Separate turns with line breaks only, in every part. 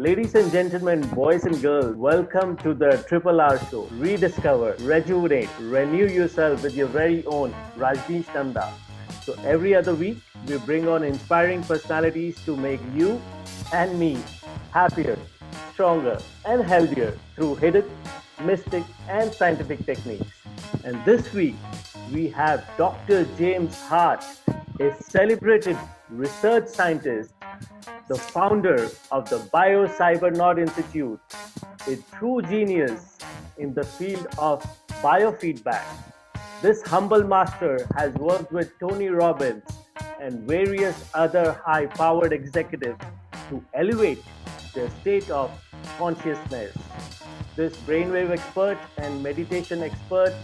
Ladies and gentlemen, boys and girls, welcome to the Triple R Show. Rediscover, rejuvenate, renew yourself with your very own Rajneesh Nanda. So every other week, we bring on inspiring personalities to make you and me happier, stronger, and healthier through hidden, mystic, and scientific techniques. And this week, we have Dr. James Hardt, a celebrated research scientist, the founder of the BioCybernaut Institute, a true genius in the field of biofeedback. This humble master has worked with Tony Robbins and various other high powered executives to elevate their state of consciousness. This brainwave expert and meditation expert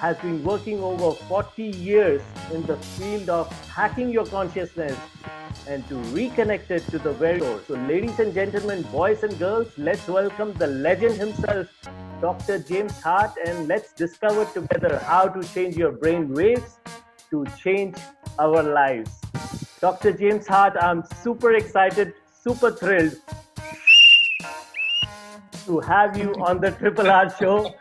has been working over 40 years in the field of hacking your consciousness and to reconnect it to the very source. So, ladies and gentlemen, boys and girls, let's welcome the legend himself, Dr. James Hardt, and let's discover together how to change your brain waves to change our lives. Dr. James Hardt, I'm super excited, super thrilled to have you on the Triple R show.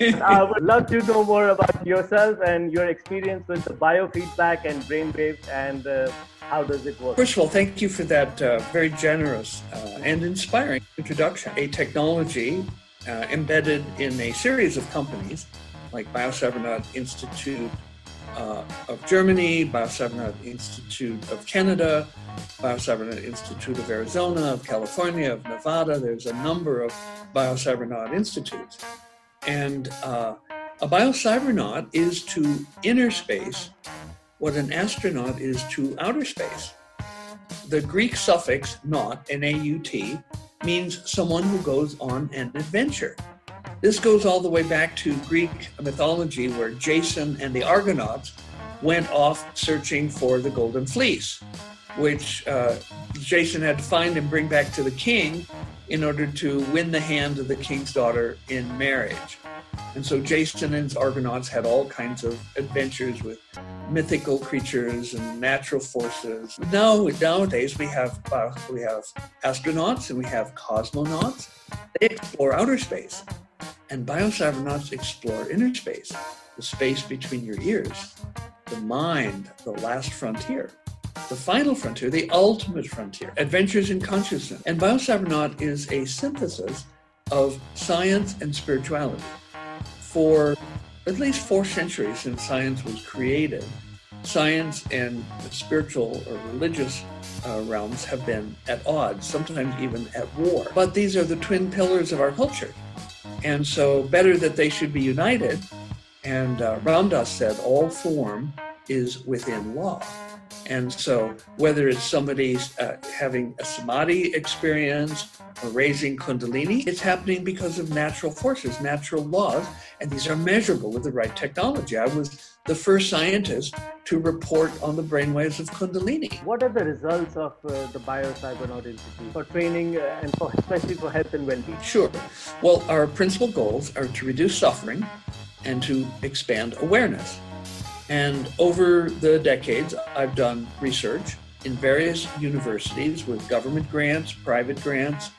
I would love to know more about yourself and your experience with the biofeedback and brainwaves and uh, how does it work?
First of all, thank you for that uh, very generous uh, and inspiring introduction. A technology uh, embedded in a series of companies like BioCybernaut Institute uh, of Germany, BioCybernaut Institute of Canada, BioCybernaut Institute of Arizona, of California, of Nevada. There's a number of BioCybernaut institutes. And uh, a biocybernaut is to inner space what an astronaut is to outer space. The Greek suffix naut, N A U T, means someone who goes on an adventure. This goes all the way back to Greek mythology, where Jason and the Argonauts went off searching for the Golden Fleece, which uh, Jason had to find and bring back to the king in order to win the hand of the king's daughter in marriage. And so Jason and his Argonauts had all kinds of adventures with mythical creatures and natural forces. Now, nowadays we have uh, we have astronauts and we have cosmonauts. They explore outer space, and biocybernauts explore inner space, the space between your ears, the mind, the last frontier the final frontier, the ultimate frontier, adventures in consciousness. And Biocybernaut is a synthesis of science and spirituality. For at least four centuries since science was created, science and spiritual or religious uh, realms have been at odds, sometimes even at war. But these are the twin pillars of our culture. And so, better that they should be united. And uh, Ram Dass said, all form is within law. And so, whether it's somebody uh, having a samadhi experience or raising kundalini, it's happening because of natural forces, natural laws, and these are measurable with the right technology. I was the first scientist to report on the brainwaves of kundalini.
What are the results of uh, the BioCybernaut Institute for training uh, and for, especially for health and well-being?
Sure. Well, our principal goals are to reduce suffering and to expand awareness. And over the decades, I've done research in various universities with government grants, private grants,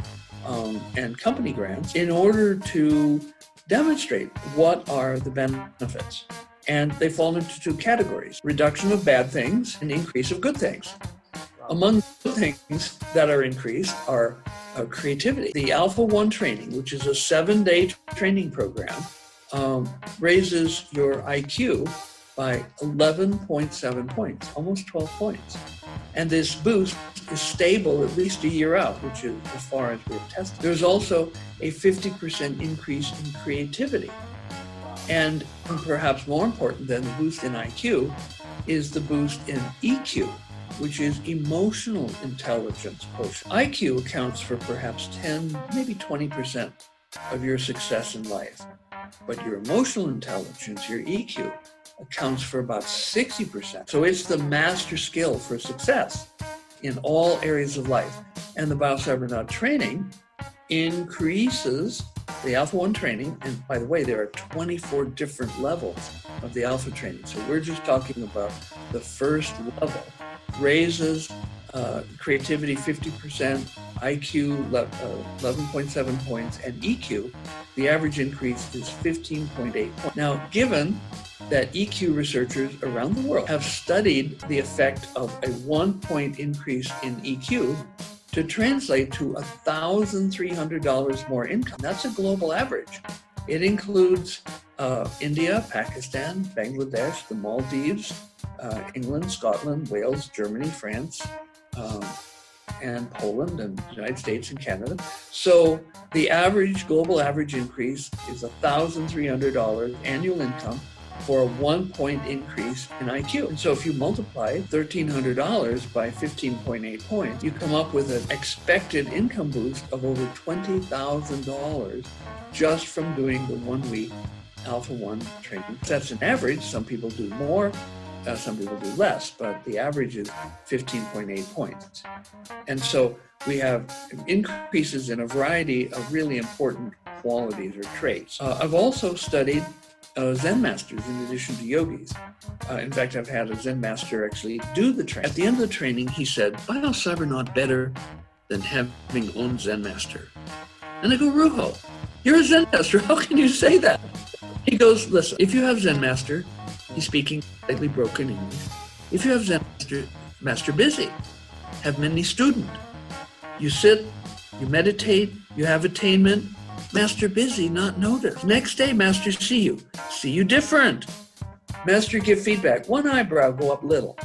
um, and company grants in order to demonstrate what are the benefits. And they fall into two categories reduction of bad things and increase of good things. Among the things that are increased are uh, creativity. The Alpha One training, which is a seven day training program, um, raises your IQ by 11.7 points, almost 12 points. And this boost is stable at least a year out, which is as far as we've tested. There's also a 50% increase in creativity. And perhaps more important than the boost in IQ is the boost in EQ, which is emotional intelligence quotient. IQ accounts for perhaps 10, maybe 20% of your success in life. But your emotional intelligence, your EQ, accounts for about 60%. So it's the master skill for success in all areas of life. And the BioCybernaut training increases the Alpha 1 training. And by the way, there are 24 different levels of the Alpha training. So we're just talking about the first level, raises uh, creativity 50%, IQ 11.7 uh, points, and EQ, the average increase is 15.8 points. Now, given that EQ researchers around the world have studied the effect of a one point increase in EQ to translate to $1,300 more income. That's a global average. It includes uh, India, Pakistan, Bangladesh, the Maldives, uh, England, Scotland, Wales, Germany, France, um, and Poland, and the United States and Canada. So the average global average increase is $1,300 annual income for a one point increase in IQ. And so if you multiply $1,300 by 15.8 points, you come up with an expected income boost of over $20,000 just from doing the one week Alpha 1 training. That's an average. Some people do more, uh, some people do less, but the average is 15.8 points. And so we have increases in a variety of really important qualities or traits. Uh, I've also studied uh, Zen masters in addition to yogis. Uh, in fact, I've had a Zen master actually do the training. At the end of the training, he said, Why else cyber not better than having own Zen master? And I go, Ruho, you're a Zen master. How can you say that? He goes, Listen, if you have Zen master, he's speaking slightly broken English. If you have Zen master, master busy, have many student. You sit, you meditate, you have attainment, Master busy, not notice. Next day, Master see you. See you different. Master give feedback. One eyebrow go up little.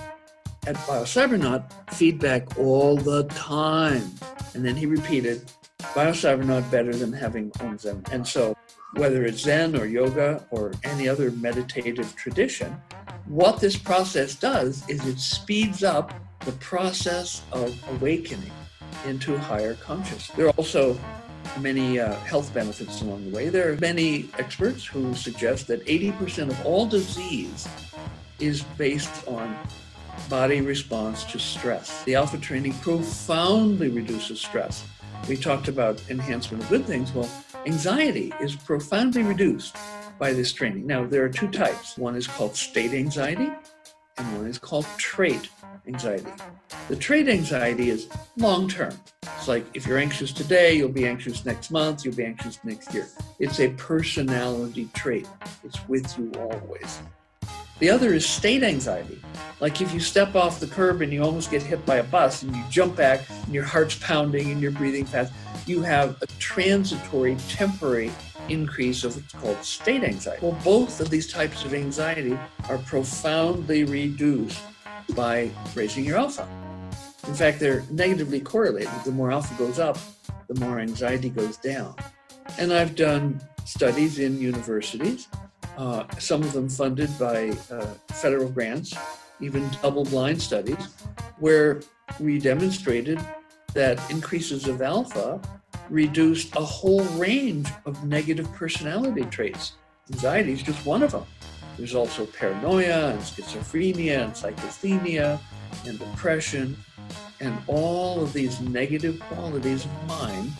At BioCybernaut, feedback all the time. And then he repeated, BioCybernaut better than having Om Zen. And so whether it's Zen or yoga or any other meditative tradition, what this process does is it speeds up the process of awakening into higher consciousness. There are also many uh, health benefits along the way. There are many experts who suggest that 80% of all disease is based on body response to stress. The alpha training profoundly reduces stress. We talked about enhancement of good things. Well, anxiety is profoundly reduced by this training. Now, there are two types. One is called state anxiety, and one is called trait anxiety. The trait anxiety is long term. Like if you're anxious today, you'll be anxious next month, you'll be anxious next year. It's a personality trait, it's with you always. The other is state anxiety. Like if you step off the curb and you almost get hit by a bus and you jump back and your heart's pounding and you're breathing fast, you have a transitory, temporary increase of what's called state anxiety. Well, both of these types of anxiety are profoundly reduced by raising your alpha. In fact, they're negatively correlated. The more alpha goes up, the more anxiety goes down. And I've done studies in universities, uh, some of them funded by uh, federal grants, even double blind studies, where we demonstrated that increases of alpha reduced a whole range of negative personality traits. Anxiety is just one of them. There's also paranoia and schizophrenia and cyclothymia and depression. And all of these negative qualities of mind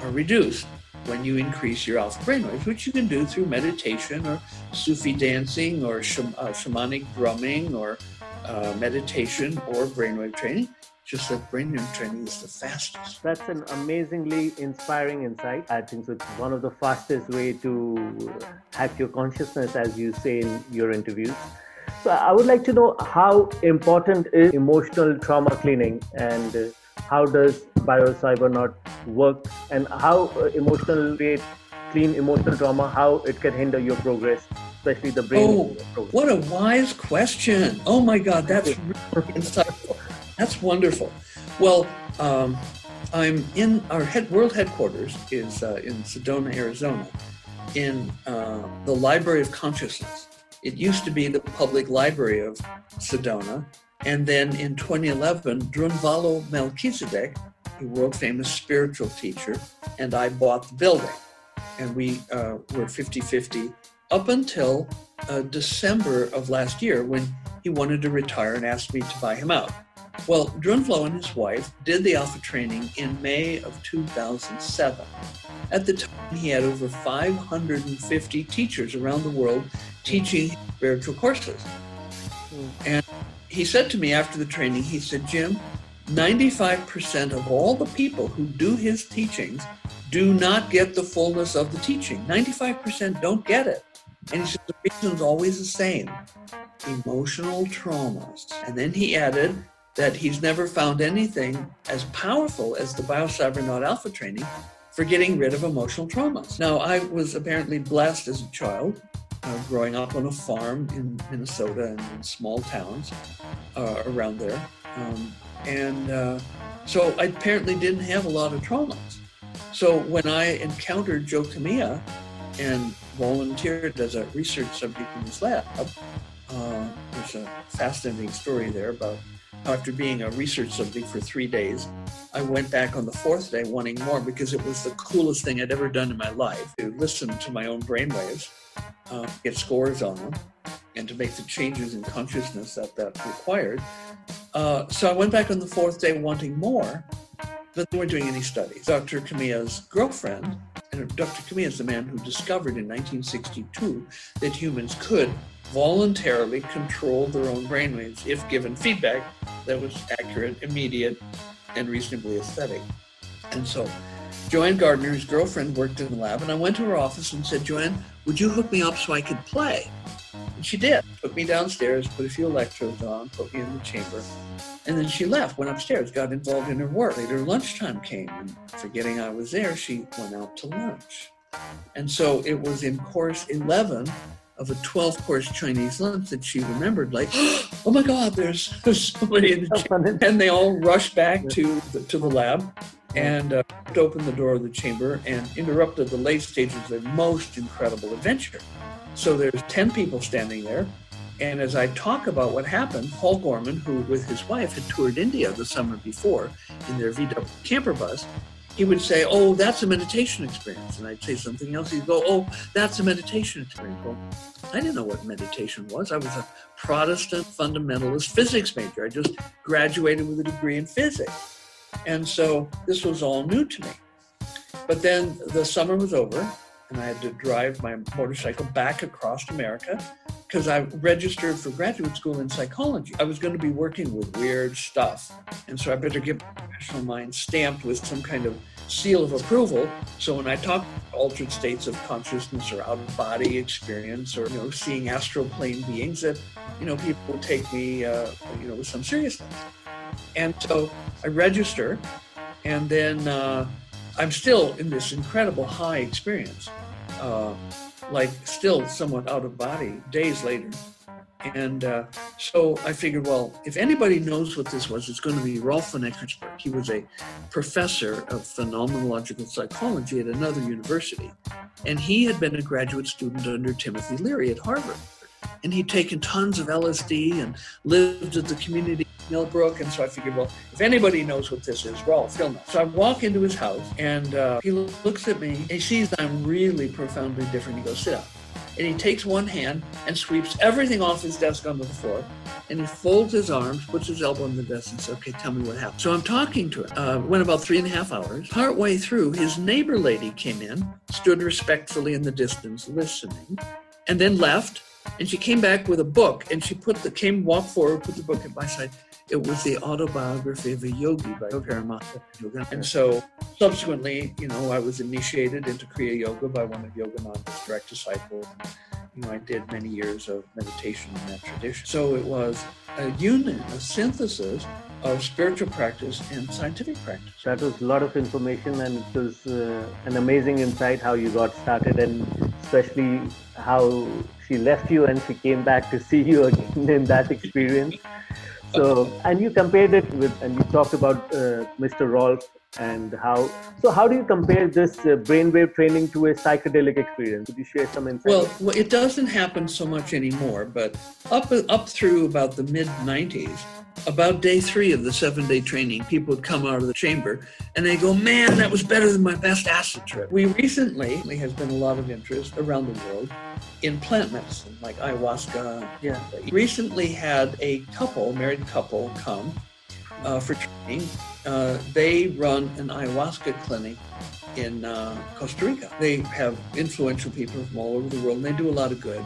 are reduced when you increase your alpha brainwaves, which you can do through meditation or Sufi dancing or uh, shamanic drumming or uh, meditation or brainwave training just that brainwave training is the fastest.
That's an amazingly inspiring insight. I think so it's one of the fastest way to hack your consciousness, as you say in your interviews. So I would like to know how important is emotional trauma cleaning and uh, how does BioCybernaut work and how uh, emotional rate clean emotional trauma, how it can hinder your progress, especially the brain.
Oh, what a wise question. Oh my God, that's really insightful. That's wonderful. Well, um, I'm in our head, world headquarters is uh, in Sedona, Arizona, in uh, the Library of Consciousness. It used to be the public library of Sedona, and then in 2011, Drunvalo Melchizedek, a world famous spiritual teacher, and I bought the building, and we uh, were 50-50 up until uh, December of last year when he wanted to retire and asked me to buy him out. Well, Drunvalo and his wife did the Alpha training in May of 2007. At the time, he had over 550 teachers around the world teaching spiritual courses. Hmm. And he said to me after the training, he said, Jim, 95% of all the people who do his teachings do not get the fullness of the teaching. 95% don't get it. And he said the reason's always the same emotional traumas. And then he added that he's never found anything as powerful as the Biosabra Alpha training for getting rid of emotional traumas. Now, I was apparently blessed as a child. Uh, growing up on a farm in Minnesota and in small towns uh, around there. Um, and uh, so I apparently didn't have a lot of traumas. So when I encountered Joe Kamiya and volunteered as a research subject in his lab, uh, there's a fascinating story there about after being a research subject for three days, I went back on the fourth day wanting more because it was the coolest thing I'd ever done in my life to listen to my own brainwaves, uh, get scores on them, and to make the changes in consciousness that that required. Uh, so I went back on the fourth day wanting more, but they weren't doing any studies. Dr. Kamiya's girlfriend, and Dr. Kamiya is the man who discovered in 1962 that humans could voluntarily control their own brainwaves if given feedback that was accurate, immediate, and reasonably aesthetic. And so Joanne Gardner, his girlfriend, worked in the lab, and I went to her office and said, Joanne, would you hook me up so I could play? And she did. Took me downstairs, put a few electrodes on, put me in the chamber. And then she left, went upstairs, got involved in her work. Later, lunchtime came, and forgetting I was there, she went out to lunch. And so it was in course 11 of a 12 course Chinese lunch that she remembered, like, oh my God, there's, there's somebody in the chamber. And they all rushed back to the, to the lab and uh, opened the door of the chamber and interrupted the late stages of their most incredible adventure. So there's 10 people standing there. And as I talk about what happened, Paul Gorman, who with his wife had toured India the summer before in their VW camper bus, he would say, Oh, that's a meditation experience. And I'd say something else. He'd go, Oh, that's a meditation experience. Well, I didn't know what meditation was. I was a Protestant fundamentalist physics major. I just graduated with a degree in physics. And so this was all new to me. But then the summer was over and I had to drive my motorcycle back across America because I registered for graduate school in psychology. I was going to be working with weird stuff. And so I better get my professional mind stamped with some kind of seal of approval. So when I talk altered states of consciousness or out of body experience or, you know, seeing astral plane beings that, you know, people take me, uh, you know, with some seriousness. And so I register and then, uh, I'm still in this incredible high experience, uh, like still somewhat out of body days later. And uh, so I figured, well, if anybody knows what this was, it's going to be Rolf von Eckartsberg. He was a professor of phenomenological psychology at another university. And he had been a graduate student under Timothy Leary at Harvard. And he'd taken tons of LSD and lived at the community Millbrook. And so I figured, well, if anybody knows what this is, Rolf, he'll know. So I walk into his house and uh, he looks at me and he sees I'm really profoundly different. He goes, sit down. And he takes one hand and sweeps everything off his desk onto the floor. And he folds his arms, puts his elbow on the desk, and says, Okay, tell me what happened. So I'm talking to him. Uh, went about three and a half hours. Partway through, his neighbor lady came in, stood respectfully in the distance, listening, and then left. And she came back with a book and she put the came walked forward, put the book at my side, it was the autobiography of a yogi by Paramata And so subsequently, you know, I was initiated into Kriya Yoga by one of Yogananda's direct disciples. You know, I did many years of meditation in that tradition. So it was a union, a synthesis of spiritual practice and scientific practice.
That was a lot of information, and it was uh, an amazing insight how you got started, and especially how she left you and she came back to see you again in that experience. So, and you compared it with, and you talked about uh, Mr. Rolf and how. So, how do you compare this uh, brainwave training to a psychedelic experience? Could you share some insight?
Well, well, it doesn't happen so much anymore, but up up through about the mid '90s, about day three of the seven day training, people would come out of the chamber and they go, Man, that was better than my best acid trip. We recently, there has been a lot of interest around the world in plant medicine, like ayahuasca.
Yeah.
Recently had a couple, married couple, come uh, for training. Uh, they run an ayahuasca clinic in uh, Costa Rica. They have influential people from all over the world and they do a lot of good.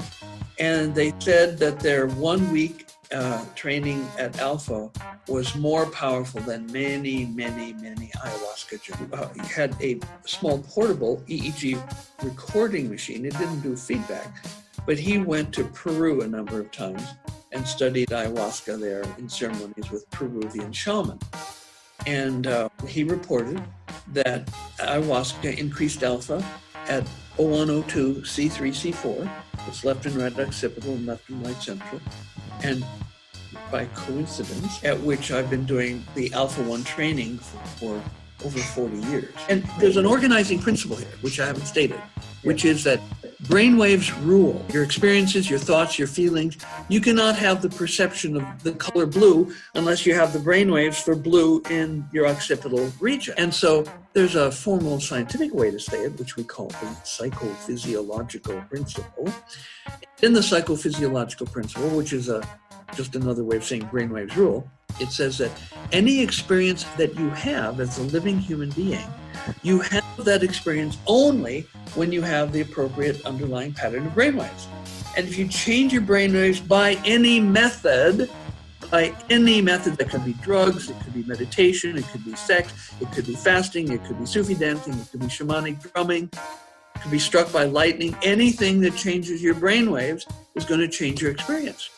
And they said that their one week uh, training at Alpha was more powerful than many, many, many ayahuasca. Uh, he had a small portable EEG recording machine. It didn't do feedback, but he went to Peru a number of times and studied ayahuasca there in ceremonies with Peruvian shaman. And uh, he reported that ayahuasca increased alpha at O1 O2 C3 C4. It's left and right occipital and left and right central. And by coincidence, at which I've been doing the Alpha 1 training for over 40 years. And there's an organizing principle here, which I haven't stated, which is that brainwaves rule your experiences, your thoughts, your feelings. You cannot have the perception of the color blue unless you have the brainwaves for blue in your occipital region. And so there's a formal scientific way to say it, which we call the psychophysiological principle. In the psychophysiological principle, which is a just another way of saying brainwaves rule, it says that any experience that you have as a living human being, you have that experience only when you have the appropriate underlying pattern of brainwaves. And if you change your brainwaves by any method, by any method that could be drugs, it could be meditation, it could be sex, it could be fasting, it could be Sufi dancing, it could be shamanic drumming, it could be struck by lightning. Anything that changes your brainwaves is going to change your experience.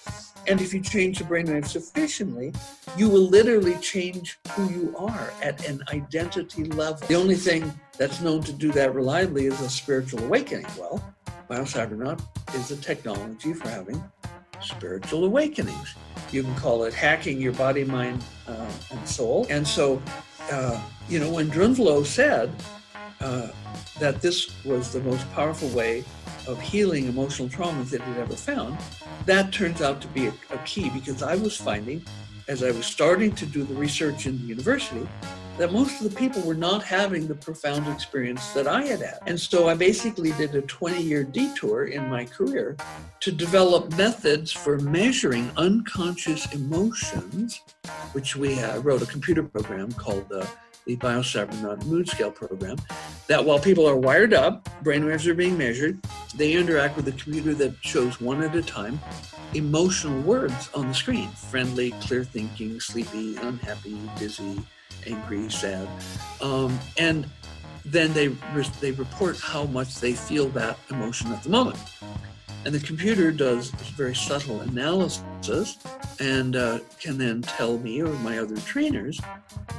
And if you change the brainwave sufficiently, you will literally change who you are at an identity level. The only thing that's known to do that reliably is a spiritual awakening. Well, BioCybernaut is a technology for having spiritual awakenings. You can call it hacking your body, mind, uh, and soul. And so, uh, you know, when Drunvalo said uh, that this was the most powerful way of healing emotional traumas that he'd ever found, that turns out to be a, a, key because I was finding, as I was starting to do the research in the university, that most of the people were not having the profound experience that I had had. And so I basically did a 20 year detour in my career to develop methods for measuring unconscious emotions, which we uh, wrote a computer program called uh, the BioCybernaut Mood Scale program, that while people are wired up, brainwaves are being measured, they interact with a computer that shows one at a time emotional words on the screen friendly, clear thinking, sleepy, unhappy, dizzy, angry, sad. Um, and then they, re- they report how much they feel that emotion at the moment. And the computer does very subtle analysis and uh, can then tell me or my other trainers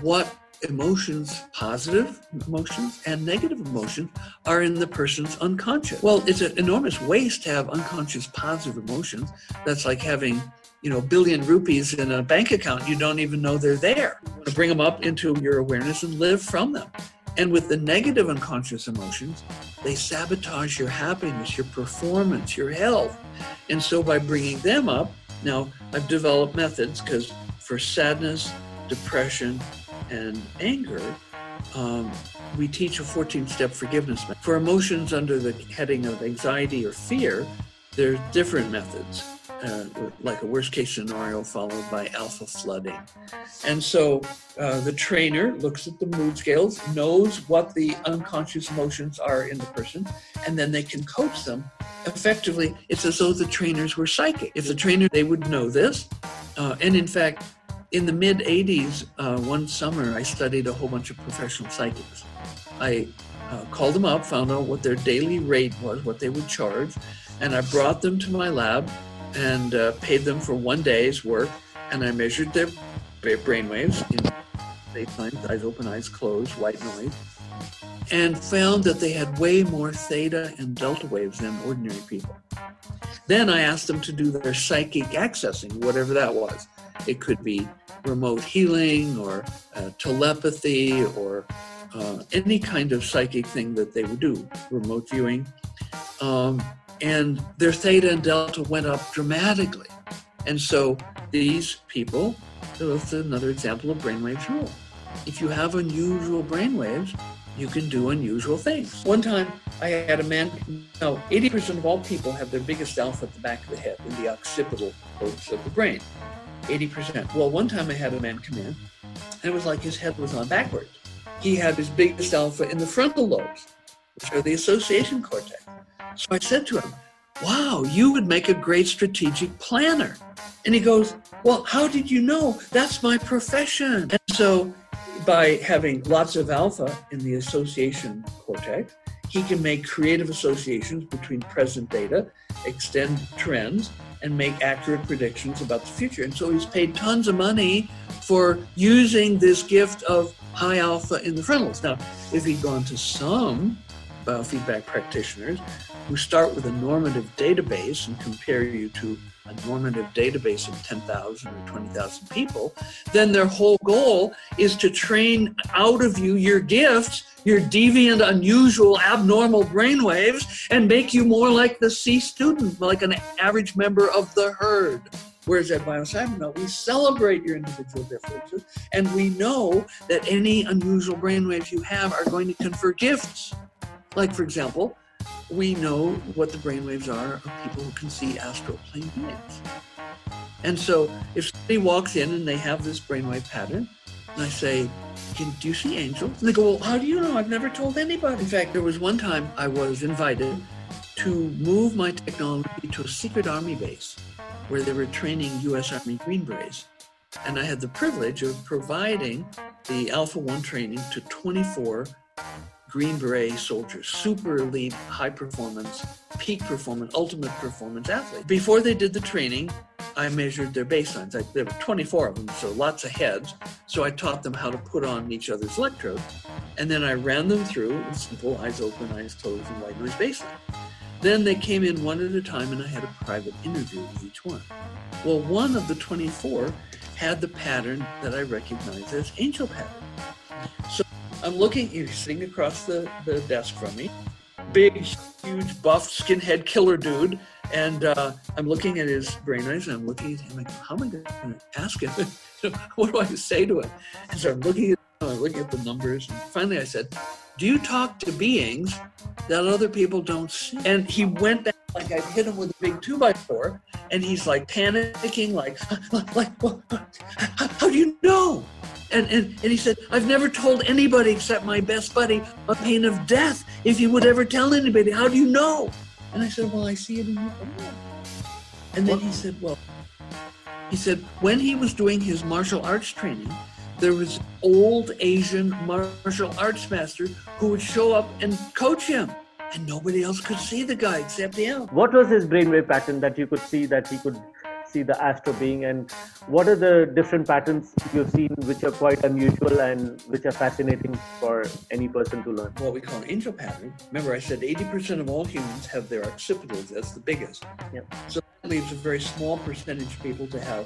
what emotions, positive emotions and negative emotions, are in the person's unconscious. Well, it's an enormous waste to have unconscious positive emotions. That's like having, you know, a billion rupees in a bank account. You don't even know they're there. To bring them up into your awareness and live from them. And with the negative unconscious emotions, they sabotage your happiness, your performance, your health. And so by bringing them up, now I've developed methods because for sadness, depression, and anger, um, we teach a 14 step forgiveness. Method. For emotions under the heading of anxiety or fear, there are different methods, uh, like a worst case scenario followed by alpha flooding. And so uh, the trainer looks at the mood scales, knows what the unconscious emotions are in the person, and then they can coach them effectively. It's as though the trainers were psychic. If the trainer, they would know this. Uh, and in fact, in the mid 80s, uh, one summer, I studied a whole bunch of professional psychics. I uh, called them up, found out what their daily rate was, what they would charge, and I brought them to my lab and uh, paid them for one day's work. And I measured their brainwaves in daytime, eyes open, eyes closed, white noise, and found that they had way more theta and delta waves than ordinary people. Then I asked them to do their psychic accessing, whatever that was. It could be remote healing or uh, telepathy or uh, any kind of psychic thing that they would do, remote viewing. Um, and their theta and delta went up dramatically. And so these people, that's another example of brainwave rule. If you have unusual brainwaves, you can do unusual things. One time I had a man, no, 80% of all people have their biggest alpha at the back of the head in the occipital lobes of the brain. 80%. Well, one time I had a man come in, and it was like his head was on backwards. He had his biggest alpha in the frontal lobes, which are the association cortex. So I said to him, Wow, you would make a great strategic planner. And he goes, Well, how did you know? That's my profession. And so, by having lots of alpha in the association cortex, he can make creative associations between present data, extend trends, and make accurate predictions about the future. And so he's paid tons of money for using this gift of high alpha in the frontals. Now, if he'd gone to some biofeedback practitioners who start with a normative database and compare you to a normative database of 10,000 or 20,000 people, then their whole goal is to train out of you your gifts, your deviant, unusual, abnormal brainwaves, and make you more like the C student, like an average member of the herd. Whereas at BioCybernaut, we celebrate your individual differences, and we know that any unusual brainwaves you have are going to confer gifts. Like, for example, we know what the brainwaves are of people who can see astral plane beings. And so if somebody walks in and they have this brainwave pattern, and I say, can, do you see angels? And they go, well, how do you know? I've never told anybody. In fact, there was one time I was invited to move my technology to a secret army base where they were training U.S. Army Green Berets. And I had the privilege of providing the Alpha 1 training to 24 Green Beret soldiers, super elite, high performance, peak performance, ultimate performance athletes. Before they did the training, I measured their baselines. I, there were 24 of them, so lots of heads. So I taught them how to put on each other's electrodes. And then I ran them through simple eyes open, eyes closed, and white noise baseline. Then they came in one at a time, and I had a private interview with each one. Well, one of the 24 had the pattern that I recognize as angel pattern. So I'm looking, he's sitting across the, the desk from me, big, huge, buff, skinhead killer dude. And uh, I'm looking at his brain eyes and I'm looking at him like, how am I going to ask him? what do I say to him? And so I'm looking at I'm looking at the numbers. And finally I said, do you talk to beings that other people don't see? And he went back like I hit him with a big two by four, and he's like panicking, like, like, how do you know? And, and, and he said, I've never told anybody except my best buddy a pain of death. If you would ever tell anybody, how do you know? And I said, Well, I see it in you. And then he said, Well, he said, when he was doing his martial arts training, there was old Asian martial arts master who would show up and coach him. And nobody else could see the guy except him.
What was his brainwave pattern that you could see that he could see the astral being and what are the different patterns you've seen which are quite unusual and which are fascinating for any person to learn
what we call an angel pattern remember i said 80% of all humans have their occipitals that's the biggest
yep.
so that leaves a very small percentage of people to have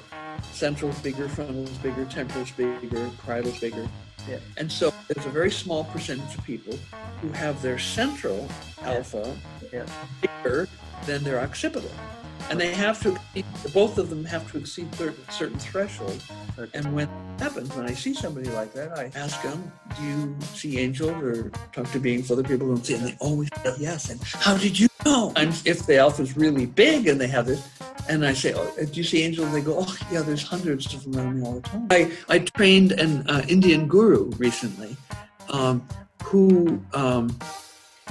centrals bigger frontals bigger temporals bigger parietals bigger
yeah.
And so there's a very small percentage of people who have their central alpha
yeah.
bigger than their occipital and they have to both of them have to exceed certain thresholds and when it happens when i see somebody like that i ask them do you see angels or talk to beings other people don't see? And they always say yes. And how did you know? And if the alpha is really big and they have this and I say, oh, do you see angels? They go, oh, yeah, there's hundreds of them around me all the time. I, I trained an uh, Indian guru recently um, who um,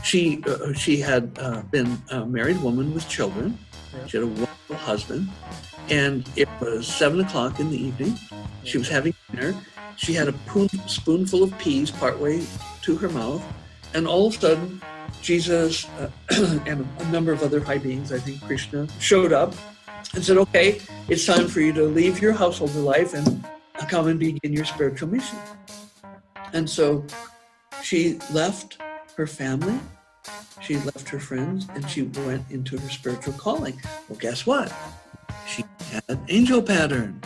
she, uh, she had uh, been a married woman with children she had a wonderful husband. And it was seven o'clock in the evening. She was having dinner. She had a spoonful of peas partway to her mouth. And all of a sudden, Jesus uh, and a number of other high beings, I think Krishna, showed up and said, Okay, it's time for you to leave your household life and come and begin your spiritual mission. And so she left her family she left her friends and she went into her spiritual calling. Well, guess what? She had angel pattern.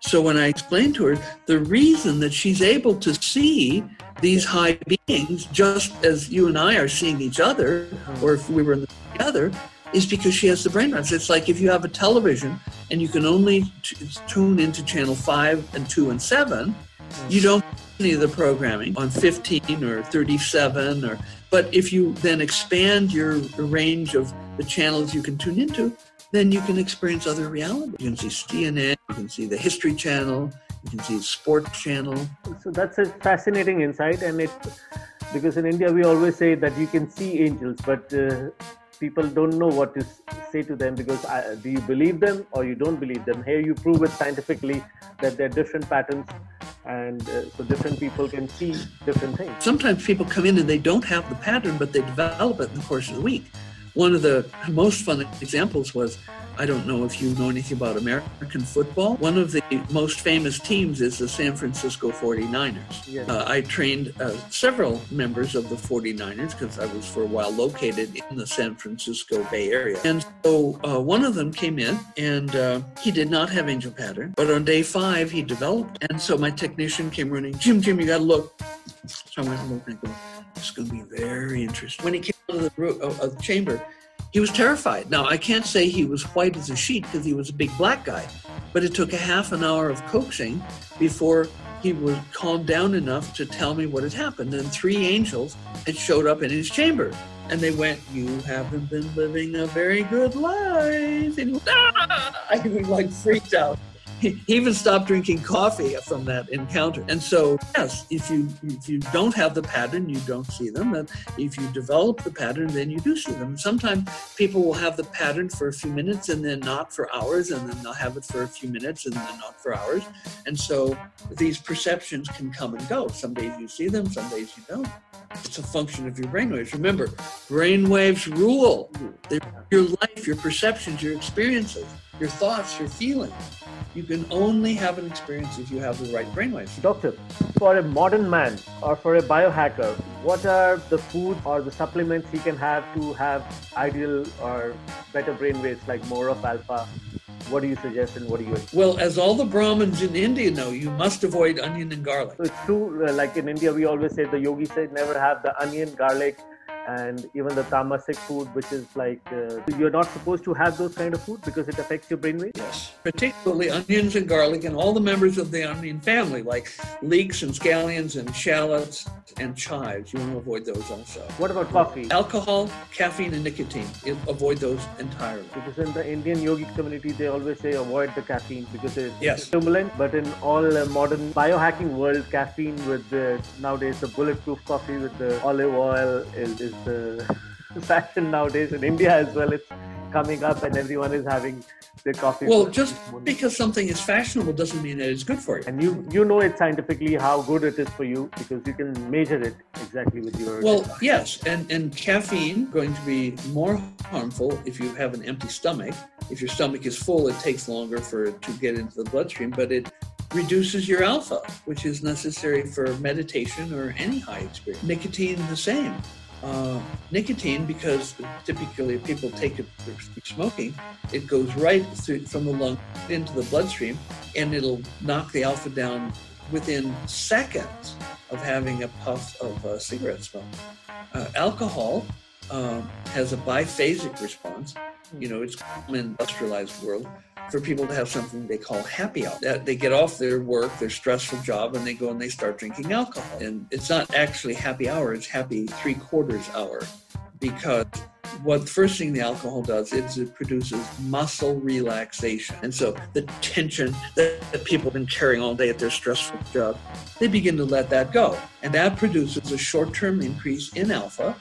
So when I explained to her the reason that she's able to see these high beings just as you and I are seeing each other, uh-huh. or if we were together, is because she has the brain rats. It's like if you have a television and you can only t- tune into channel five and two and seven, you don't any of the programming on 15 or 37 or but if you then expand your range of the channels you can tune into, then you can experience other realities. You can see CNN, you can see the History Channel, you can see the Sports Channel.
So that's a fascinating insight, and it because in India we always say that you can see angels, but uh, people don't know what to say to them because I, do you believe them or you don't believe them? Here you prove it scientifically that there are different patterns and uh, so different people can see different things.
Sometimes people come in and they don't have the pattern, but they develop it in the course of the week. One of the most fun examples was I don't know if you know anything about American football. One of the most famous teams is the San Francisco 49ers. Yes. Uh, I trained uh, several members of the 49ers because I was for a while located in the San Francisco Bay Area. And so uh, one of them came in and uh, he did not have angel pattern, but on day five he developed. And so my technician came running, Jim, Jim, you got to look. So I went, and go, this is going to be very interesting. When he came out of the, room, of the chamber, he was terrified. Now, I can't say he was white as a sheet because he was a big black guy, but it took a half an hour of coaxing before he was calmed down enough to tell me what had happened. And three angels had showed up in his chamber. And they went, You haven't been living a very good life. And he ah! I was like freaked out he even stopped drinking coffee from that encounter. And so, yes, if you if you don't have the pattern, you don't see them. And if you develop the pattern, then you do see them. Sometimes people will have the pattern for a few minutes and then not for hours, and then they'll have it for a few minutes and then not for hours. And so these perceptions can come and go. Some days you see them, some days you don't. It's a function of your brainwaves. Remember, brainwaves rule. Your life, your perceptions, your experiences, your thoughts, your feelings. You can only have an experience if you have the right brainwaves.
Doctor, for a modern man or for a biohacker, what are the food or the supplements he can have to have ideal or better brainwaves like more of alpha? What do you suggest and what do you?
Well, as all the Brahmins in India know, you must avoid onion and garlic.
So it's true. Uh, like in India, we always say the yogi said never have the onion, garlic, and even the tamasic food, which is like uh, you're not supposed to have those kind of food because it affects your brainwave.
Yes, particularly onions and garlic, and all the members of the onion family, like leeks and scallions and shallots and chives. You want to avoid those also.
What about coffee?
Alcohol, caffeine, and nicotine. Avoid those entirely.
Because in the Indian yogic community, they always say avoid the caffeine because it's yes. stimulant. But in all uh, modern biohacking world, caffeine with the nowadays the bulletproof coffee with the olive oil is, is the uh, fashion nowadays in India as well. It's coming up, and everyone is having their coffee.
Well, just because something is fashionable doesn't mean that it's good for you.
And you you know it scientifically how good it is for you because you can measure it exactly with your.
Well, yes, and and caffeine going to be more harmful if you have an empty stomach. If your stomach is full, it takes longer for it to get into the bloodstream, but it reduces your alpha, which is necessary for meditation or any high experience. Nicotine, the same uh, nicotine because typically people take it through smoking, it goes right through, from the lung into the bloodstream and it'll knock the alpha down within seconds of having a puff of uh, cigarette smoke. Uh, alcohol um, has a biphasic response. You know, it's in industrialized world for people to have something they call happy hour. That they get off their work, their stressful job, and they go and they start drinking alcohol. And it's not actually happy hour; it's happy three quarters hour, because what the first thing the alcohol does is it produces muscle relaxation. And so the tension that, that, people have been carrying all day at their stressful job, they begin to let that go. And that produces a short term increase in alpha,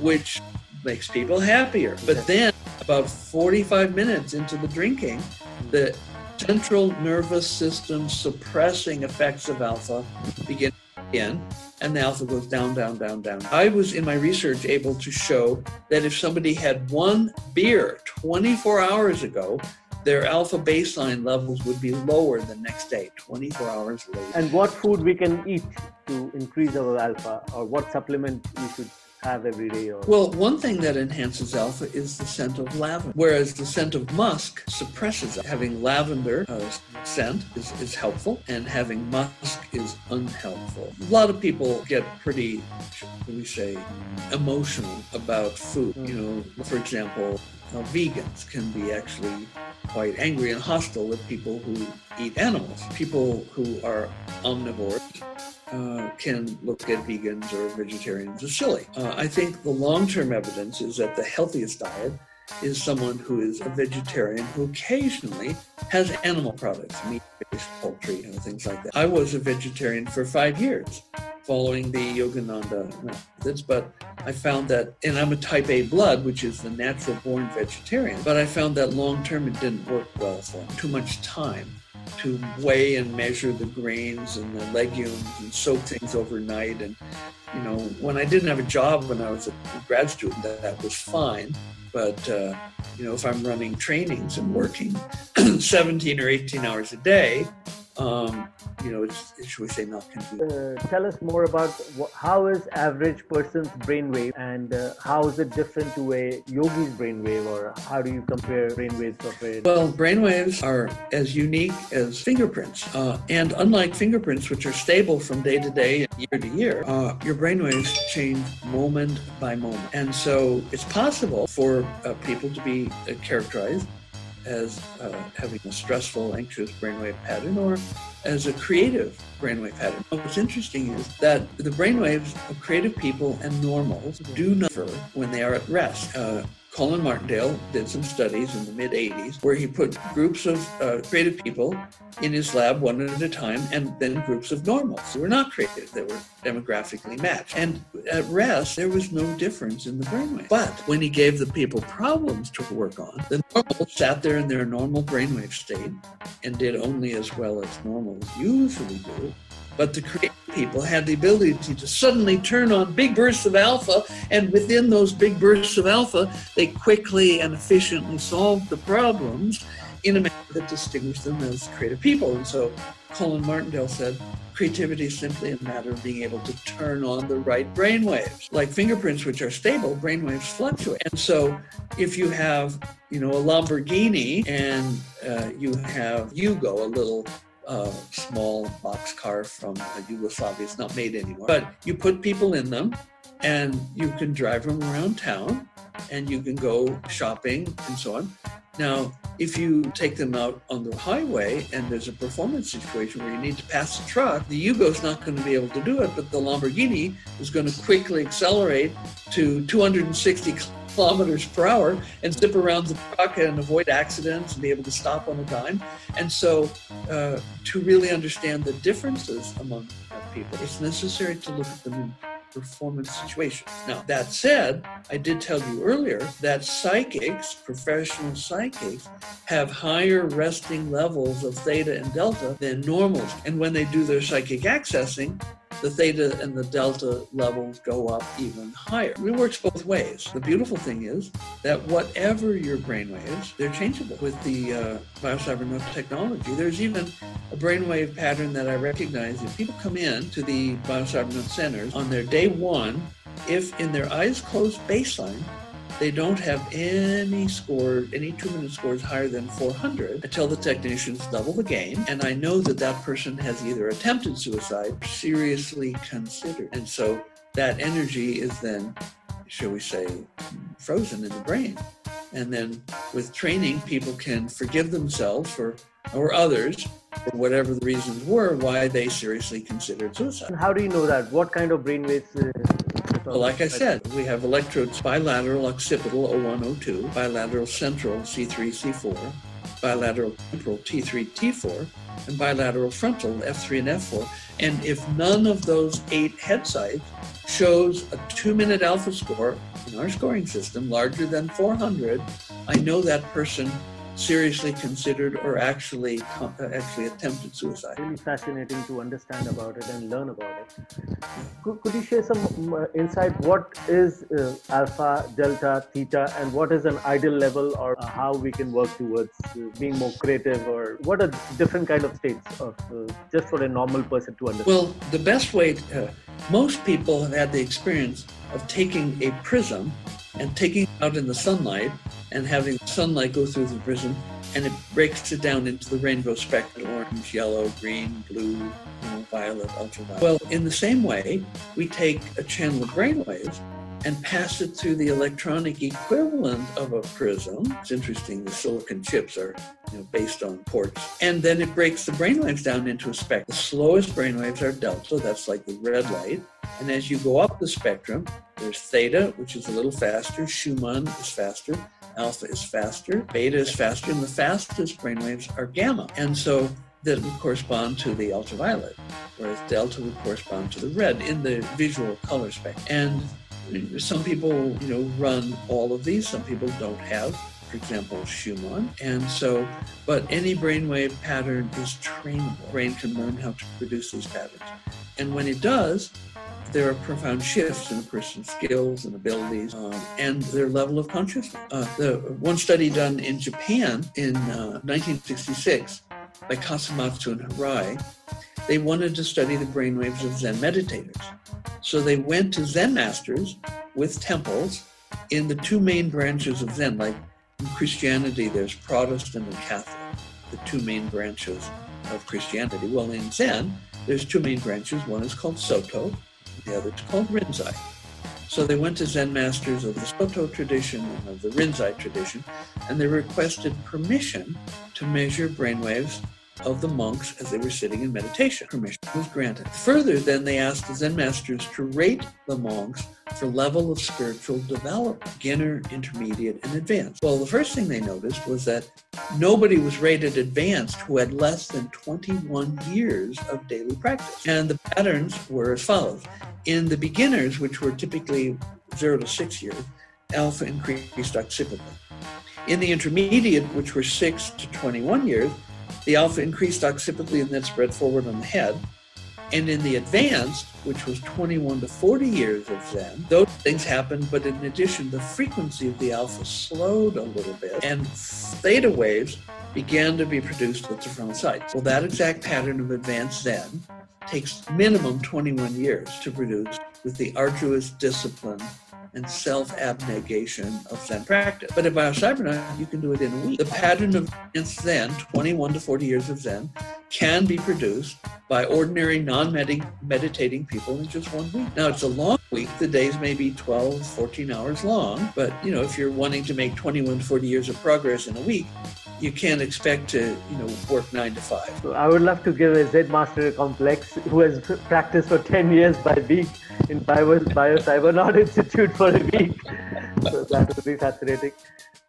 which makes people happier. But then, about 45 minutes into the drinking, the central nervous system suppressing effects of alpha begin again, and the alpha goes down, down, down, down. I was in my research able to show that if somebody had one beer 24 hours ago, their alpha baseline levels would be lower the next day, 24 hours later.
And what food we can eat to increase our alpha, or what supplement we should have every day? Or...
Well, one thing that enhances alpha is the scent of lavender, whereas the scent of musk suppresses it. Having lavender uh, scent is, is helpful, and having musk is unhelpful. A lot of people get pretty, we say, emotional about food. You know, for example, uh, vegans can be actually quite angry and hostile with people who eat animals. People who are omnivores uh, can look at vegans or vegetarians as silly. Uh, I think the long term evidence is that the healthiest diet is someone who is a vegetarian who occasionally has animal products, meat based, poultry, and things like that. I was a vegetarian for five years. following the Yogananda uh, methods, but I found that, and I'm a type A blood, which is the natural born vegetarian, but I found that long term it didn't work well for me. Too much time to weigh and measure the grains and the legumes and soak things overnight. And, you know, when I didn't have a job when I was a grad student, that, that was fine. But, uh, you know, if I'm running trainings and working 17 or 18 hours a day, um, you know, it's, should we say, not convenient.
Uh, tell us more about wh- how is average person's brainwave and uh, how is it different to a yogi's brainwave or how do you compare brainwaves of a...
Well, brainwaves are as unique as fingerprints. Uh, and unlike fingerprints, which are stable from day to day, year to year, uh, your brainwaves change moment by moment. And so it's possible for uh, people to be uh, characterized as uh, having a stressful, anxious brainwave pattern or as a creative brainwave pattern. What's interesting is that the brainwaves of creative people and normals do not when they are at rest. Uh, Colin Martindale did some studies in the mid 80s where he put groups of uh, creative people in his lab one at a time and then groups of normals who were not creative, they were demographically matched. And at rest, there was no difference in the brainwave. But when he gave the people problems to work on, the normals sat there in their normal brainwave state and did only as well as normals usually do. But the creative people had the ability to suddenly turn on big bursts of alpha, and within those big bursts of alpha, they quickly and efficiently solved the problems in a manner that distinguished them as creative people. And so Colin Martindale said, creativity is simply a matter of being able to turn on the right brain waves. Like fingerprints, which are stable, brain waves fluctuate. And so if you have, you know, a Lamborghini and uh, you have Yugo, a little uh, small boxcar from uh, Yugoslavia. It's not made anymore. But you put people in them and you can drive them around town and you can go shopping and so on. Now, if you take them out on the highway and there's a performance situation where you need to pass a truck, the Yugo's not going to be able to do it, but the Lamborghini is going to quickly accelerate to 260 kilometers per hour and zip around the truck and avoid accidents and be able to stop on a dime. And so, uh, to really understand the differences among people, it's necessary to look at them in performance situations. Now, that said, I did tell you earlier that psychics, professional psychics, have higher resting levels of theta and delta than normals. And when they do their psychic accessing, the theta and the delta levels go up even higher. It works both ways. The beautiful thing is that whatever your brainwaves, they're changeable. With the uh, BioCybernaut technology, there's even a brainwave pattern that I recognize. If people come in to the BioCybernaut centers on their day one, if in their eyes closed baseline, they don't have any score, any two minute scores higher than 400 until the technicians double the game. And I know that that person has either attempted suicide or seriously considered. And so that energy is then, shall we say, frozen in the brain. And then with training, people can forgive themselves for or others for whatever the reasons were why they seriously considered suicide.
How do you know that? What kind of brainwaves? Uh,
well, like I said, we have electrodes bilateral occipital O1O2, bilateral central C3 C4, bilateral temporal T3 T4, and bilateral frontal F3 and F4. And if none of those eight head sites shows a two minute alpha score in our scoring system larger than 400, I know that person seriously considered or actually uh, actually attempted suicide.
Really fascinating to understand about it and learn about it. Could, could you share some uh, insight? What is uh, alpha, delta, theta, and what is an ideal level, or uh, how we can work towards uh, being more creative, or what are different kind of states of uh, just for a normal person to understand?
Well, the best way. To, most people have had the experience of taking a prism and taking it out in the sunlight and having sunlight go through the prism and it breaks it down into the rainbow spectrum orange, yellow, green, blue, you know, violet, ultraviolet. Well, in the same way, we take a channel of brainwaves and pass it through the electronic equivalent of a prism. It's interesting, the silicon chips are you know, based on quartz. And then it breaks the brainwaves down into a spectrum. The slowest brainwaves are delta, that's like the red light. And as you go up the spectrum, there's theta, which is a little faster, Schumann is faster, alpha is faster, beta is faster, and the fastest brainwaves are gamma. And so that would correspond to the ultraviolet, whereas delta would correspond to the red in the visual color spectrum. And some people, you know, run all of these. Some people don't have, for example, Schumann. And so, but any brainwave pattern is trainable. Brain can learn how to produce these patterns. And when it does, there are profound shifts in a person's skills and abilities um, and their level of consciousness. Uh, the one study done in Japan in uh, 1966 by Kasamatsu and Hirai, they wanted to study the brainwaves of Zen meditators. So they went to Zen masters with temples in the two main branches of Zen. Like in Christianity, there's Protestant and Catholic, the two main branches of Christianity. Well, in Zen, there's two main branches. One is called Soto, the other is called Rinzai. So they went to Zen masters of the Soto tradition and of the Rinzai tradition, and they requested permission to measure brainwaves of the monks as they were sitting in meditation. Permission was granted. Further, then they asked the Zen masters to rate the monks for level of spiritual development, beginner, intermediate, and advanced. Well, the first thing they noticed was that nobody was rated advanced who had less than 21 years of daily practice. And the patterns were as follows. In the beginners, which were typically zero to six years, alpha increased occipitally. In the intermediate, which were six to 21 years, the alpha increased occipitally and then spread forward on the head. And in the advanced, which was 21 to 40 years of Zen, those things happened, but in addition, the frequency of the alpha slowed a little bit, and theta waves began to be produced at the frontal sites. Well, that exact pattern of advanced Zen takes minimum 21 years to produce with the arduous discipline and self-abnegation of Zen practice. But at BioCybernaut, you can do it in a week. The pattern of Zen, 21 to 40 years of Zen, can be produced by ordinary non-meditating people in just one week. Now, it's a long week. The days may be 12, 14 hours long, but you know, if you're wanting to make 21 to 40 years of progress in a week, you can't expect to, you know, work nine to five.
I would love to give a Zen master complex who has practiced for 10 years by week in Bio, Bio Cybernaut Institute for a week. So that would be fascinating.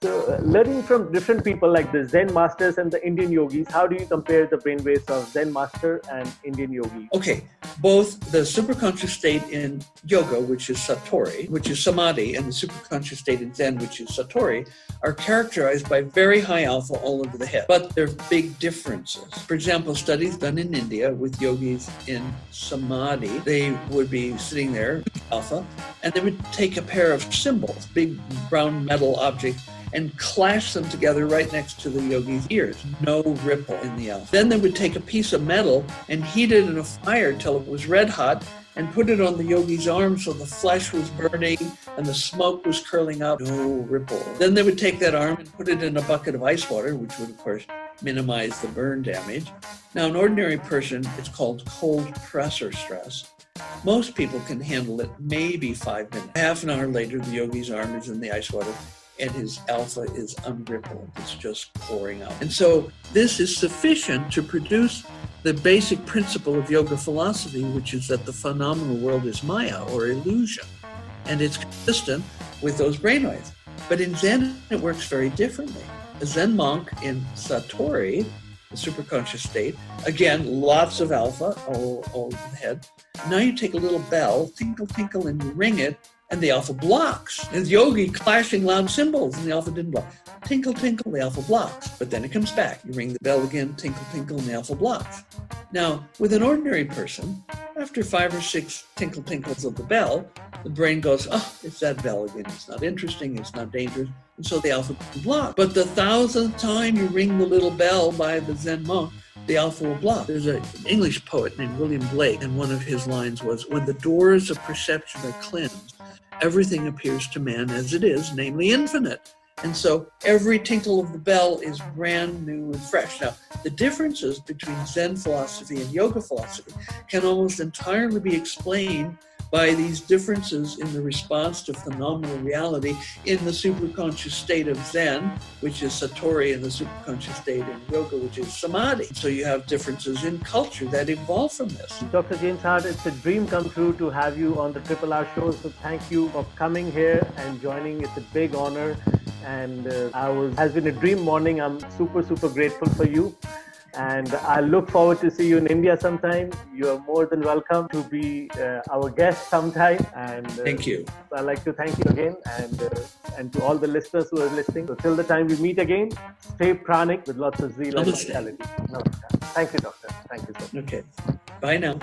So, uh, learning from different people like the Zen masters and the Indian yogis, how do you compare the brainwaves of Zen master and Indian yogi?
Okay, both the superconscious state in yoga, which is satori, which is samadhi, and the superconscious state in Zen, which is satori, are characterized by very high alpha all over the head. But there are big differences. For example, studies done in India with yogis in samadhi, they would be sitting there, alpha, and they would take a pair of cymbals, big brown metal objects and clash them together right next to the yogi's ears. No ripple in the alpha. Then they would take a piece of metal and heat it in a fire till it was red hot and put it on the yogi's arm so the flesh was burning and the smoke was curling up. No ripple. Then they would take that arm and put it in a bucket of ice water, which would, of course, minimize the burn damage. Now, an ordinary person, it's called cold pressure stress. Most people can handle it maybe five minutes. Half an hour later, the yogi's arm is in the ice water and his alpha is unrippled. It's just pouring out. And so this is sufficient to produce the basic principle of yoga philosophy, which is that the phenomenal world is Maya or illusion. And it's consistent with those brainwaves. But in Zen, it works very differently. A Zen monk in Satori, the superconscious state, again, lots of alpha all, all the head. Now you take a little bell, tinkle, tinkle, and ring it, and the alpha blocks. And yogi clashing loud cymbals, and the alpha didn't block. Tinkle, tinkle, the alpha blocks. But then it comes back. You ring the bell again, tinkle, tinkle, and the alpha blocks. Now, with an ordinary person, after five or six tinkle, tinkles of the bell, the brain goes, oh, it's that bell again. It's not interesting. It's not dangerous. And so the alpha block. But the thousandth time you ring the little bell by the Zen monk, the alpha will block. There's an English poet named William Blake, and one of his lines was, When the doors of perception are cleansed, everything appears to man as it is, namely infinite. And so every tinkle of the bell is brand new and fresh. Now, the differences between Zen philosophy and yoga philosophy can almost entirely be explained by these differences in the response to phenomenal reality in the superconscious state of Zen, which is Satori, and the superconscious state in yoga, which is Samadhi. So you have differences in culture that evolve from this.
Dr. James Hardt, it's a dream come true to have you on the Triple R show. So thank you for coming here and joining. It's a big honor. And uh, I was has been a dream morning. I'm super, super grateful for you. And I look forward to see you in India sometime. You are more than welcome to be uh, our guest sometime. And uh,
thank you.
I'd like to thank you again, and uh, and to all the listeners who are listening. So till the time we meet again, stay pranic with lots of zeal and vitality. Thank you, doctor. Thank you so much.
Okay. Bye now.